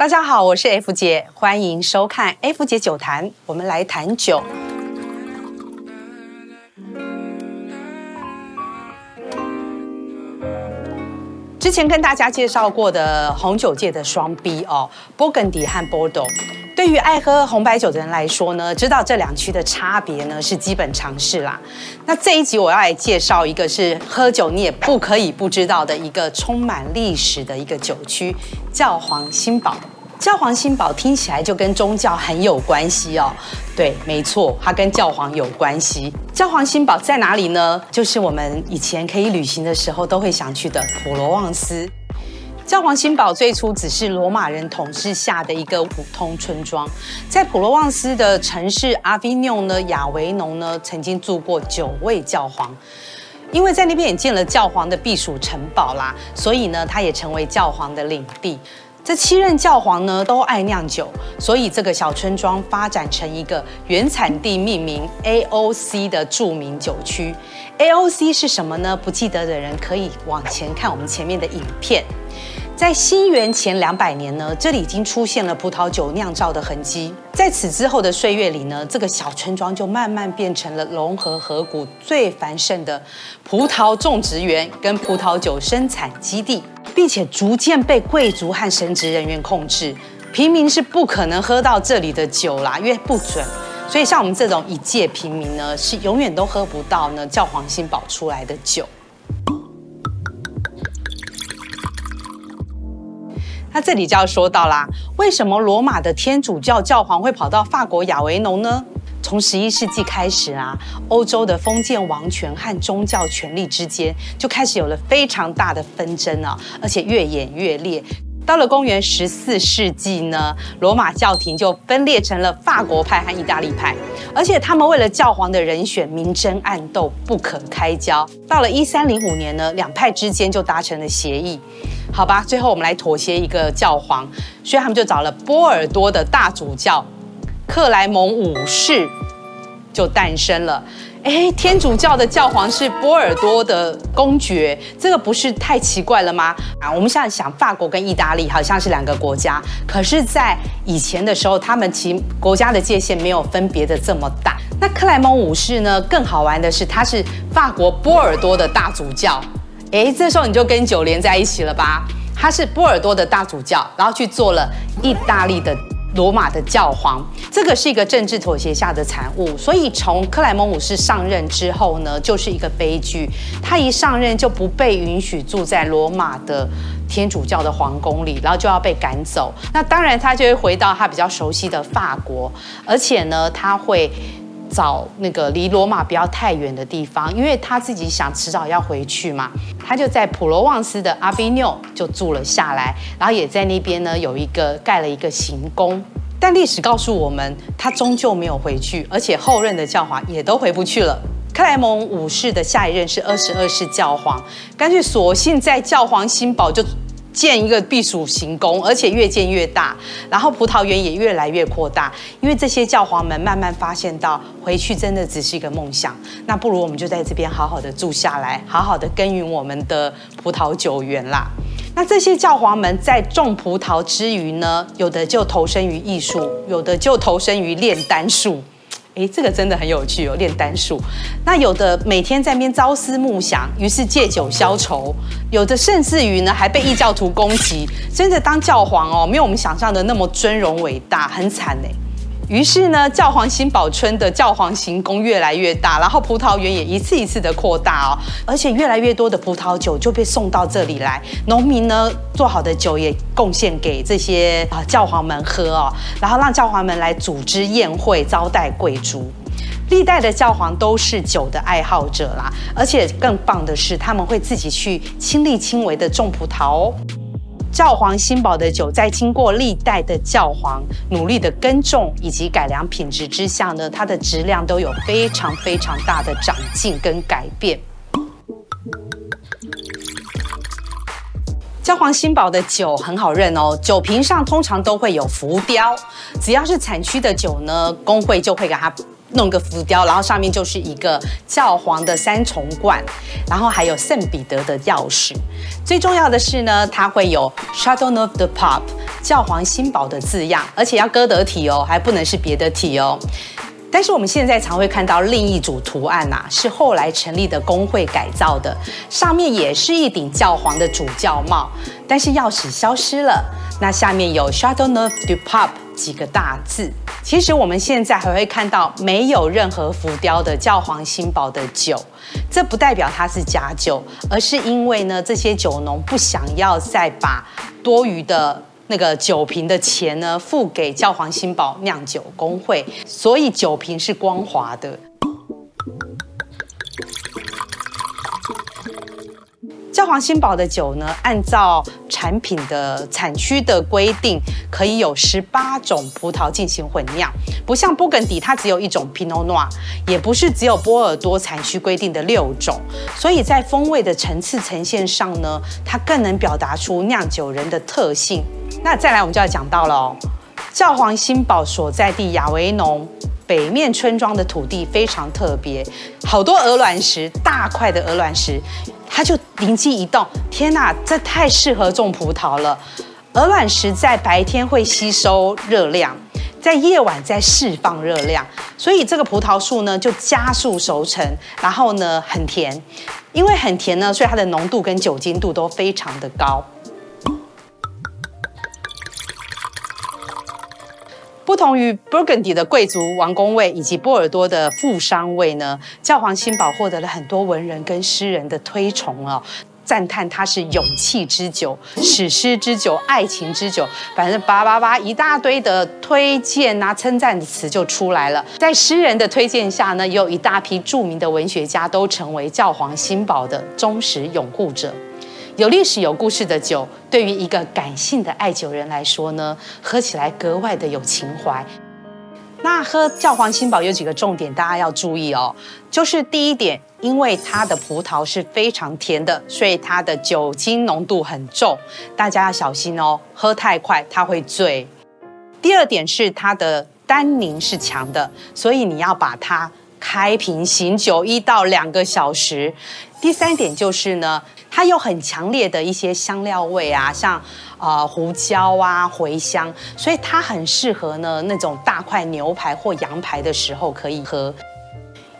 大家好，我是 F 姐，欢迎收看 F 姐酒谈。我们来谈酒。之前跟大家介绍过的红酒界的双 B 哦，勃艮第和波尔多。对于爱喝红白酒的人来说呢，知道这两区的差别呢是基本常识啦。那这一集我要来介绍一个是喝酒你也不可以不知道的一个充满历史的一个酒区——教皇新堡。教皇新堡听起来就跟宗教很有关系哦。对，没错，它跟教皇有关系。教皇新堡在哪里呢？就是我们以前可以旅行的时候都会想去的普罗旺斯。教皇新堡最初只是罗马人统治下的一个普通村庄，在普罗旺斯的城市阿维纽呢，亚维农呢，曾经住过九位教皇。因为在那边也建了教皇的避暑城堡啦，所以呢，它也成为教皇的领地。这七任教皇呢都爱酿酒，所以这个小村庄发展成一个原产地命名 AOC 的著名酒区。AOC 是什么呢？不记得的人可以往前看我们前面的影片。在新元前两百年呢，这里已经出现了葡萄酒酿造的痕迹。在此之后的岁月里呢，这个小村庄就慢慢变成了龙河河谷最繁盛的葡萄种植园跟葡萄酒生产基地。并且逐渐被贵族和神职人员控制，平民是不可能喝到这里的酒啦，因为不准。所以像我们这种一介平民呢，是永远都喝不到呢教皇新堡出来的酒。那这里就要说到啦，为什么罗马的天主教教皇会跑到法国亚维农呢？从十一世纪开始啊，欧洲的封建王权和宗教权力之间就开始有了非常大的纷争啊，而且越演越烈。到了公元十四世纪呢，罗马教廷就分裂成了法国派和意大利派，而且他们为了教皇的人选明争暗斗，不可开交。到了一三零五年呢，两派之间就达成了协议，好吧，最后我们来妥协一个教皇，所以他们就找了波尔多的大主教克莱蒙五世。就诞生了，哎，天主教的教皇是波尔多的公爵，这个不是太奇怪了吗？啊，我们现在想，法国跟意大利好像是两个国家，可是，在以前的时候，他们其国家的界限没有分别的这么大。那克莱蒙五世呢？更好玩的是，他是法国波尔多的大主教，哎，这时候你就跟九连在一起了吧？他是波尔多的大主教，然后去做了意大利的。罗马的教皇，这个是一个政治妥协下的产物，所以从克莱蒙五世上任之后呢，就是一个悲剧。他一上任就不被允许住在罗马的天主教的皇宫里，然后就要被赶走。那当然，他就会回到他比较熟悉的法国，而且呢，他会找那个离罗马不要太远的地方，因为他自己想迟早要回去嘛。他就在普罗旺斯的阿维纽就住了下来，然后也在那边呢有一个盖了一个行宫。但历史告诉我们，他终究没有回去，而且后任的教皇也都回不去了。克莱蒙五世的下一任是二十二世教皇，干脆索性在教皇新堡就。建一个避暑行宫，而且越建越大，然后葡萄园也越来越扩大。因为这些教皇们慢慢发现到回去真的只是一个梦想，那不如我们就在这边好好的住下来，好好的耕耘我们的葡萄酒园啦。那这些教皇们在种葡萄之余呢，有的就投身于艺术，有的就投身于炼丹术。哎，这个真的很有趣哦，炼丹术。那有的每天在那边朝思暮想，于是借酒消愁；有的甚至于呢，还被异教徒攻击，真的当教皇哦，没有我们想象的那么尊荣伟大，很惨呢。于是呢，教皇新堡村的教皇行宫越来越大，然后葡萄园也一次一次的扩大哦，而且越来越多的葡萄酒就被送到这里来，农民呢做好的酒也贡献给这些啊教皇们喝哦，然后让教皇们来组织宴会招待贵族。历代的教皇都是酒的爱好者啦，而且更棒的是，他们会自己去亲力亲为的种葡萄哦。教皇新堡的酒，在经过历代的教皇努力的耕种以及改良品质之下呢，它的质量都有非常非常大的长进跟改变。教皇新堡的酒很好认哦，酒瓶上通常都会有浮雕，只要是产区的酒呢，工会就会给它弄个浮雕，然后上面就是一个教皇的三重冠，然后还有圣彼得的钥匙。最重要的是呢，它会有 Chateau Neuf du Pape 教皇新堡的字样，而且要歌德体哦，还不能是别的体哦。但是我们现在常会看到另一组图案呐、啊，是后来成立的公会改造的，上面也是一顶教皇的主教帽，但是钥匙消失了，那下面有 Chateau Neuf du Pape 几个大字。其实我们现在还会看到没有任何浮雕的教皇新堡的酒，这不代表它是假酒，而是因为呢，这些酒农不想要再把多余的。那个酒瓶的钱呢，付给教皇新堡酿酒工会，所以酒瓶是光滑的。教皇新堡的酒呢，按照产品的产区的规定，可以有十八种葡萄进行混酿，不像勃艮第，它只有一种 pino no 也不是只有波尔多产区规定的六种，所以在风味的层次呈现上呢，它更能表达出酿酒人的特性。那再来，我们就要讲到了哦，教皇新堡所在地亚维农北面村庄的土地非常特别，好多鹅卵石，大块的鹅卵石。他就灵机一动，天哪，这太适合种葡萄了。鹅卵石在白天会吸收热量，在夜晚在释放热量，所以这个葡萄树呢就加速熟成，然后呢很甜，因为很甜呢，所以它的浓度跟酒精度都非常的高。不同于 Burgundy 的贵族王公位以及波尔多的富商位呢，教皇新堡获得了很多文人跟诗人的推崇哦，赞叹它是勇气之酒、史诗之酒、爱情之酒，反正叭叭叭一大堆的推荐啊、称赞的词就出来了。在诗人的推荐下呢，也有一大批著名的文学家都成为教皇新堡的忠实拥护者。有历史、有故事的酒，对于一个感性的爱酒人来说呢，喝起来格外的有情怀。那喝教皇新堡有几个重点，大家要注意哦。就是第一点，因为它的葡萄是非常甜的，所以它的酒精浓度很重，大家要小心哦，喝太快它会醉。第二点是它的单宁是强的，所以你要把它开瓶醒酒一到两个小时。第三点就是呢。它有很强烈的一些香料味啊，像呃胡椒啊、茴香，所以它很适合呢那种大块牛排或羊排的时候可以喝。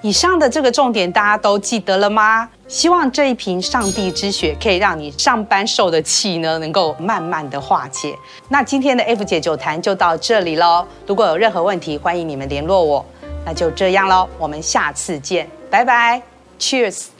以上的这个重点大家都记得了吗？希望这一瓶上帝之血可以让你上班受的气呢能够慢慢的化解。那今天的 F 姐酒谈就到这里喽，如果有任何问题，欢迎你们联络我。那就这样喽，我们下次见，拜拜，Cheers。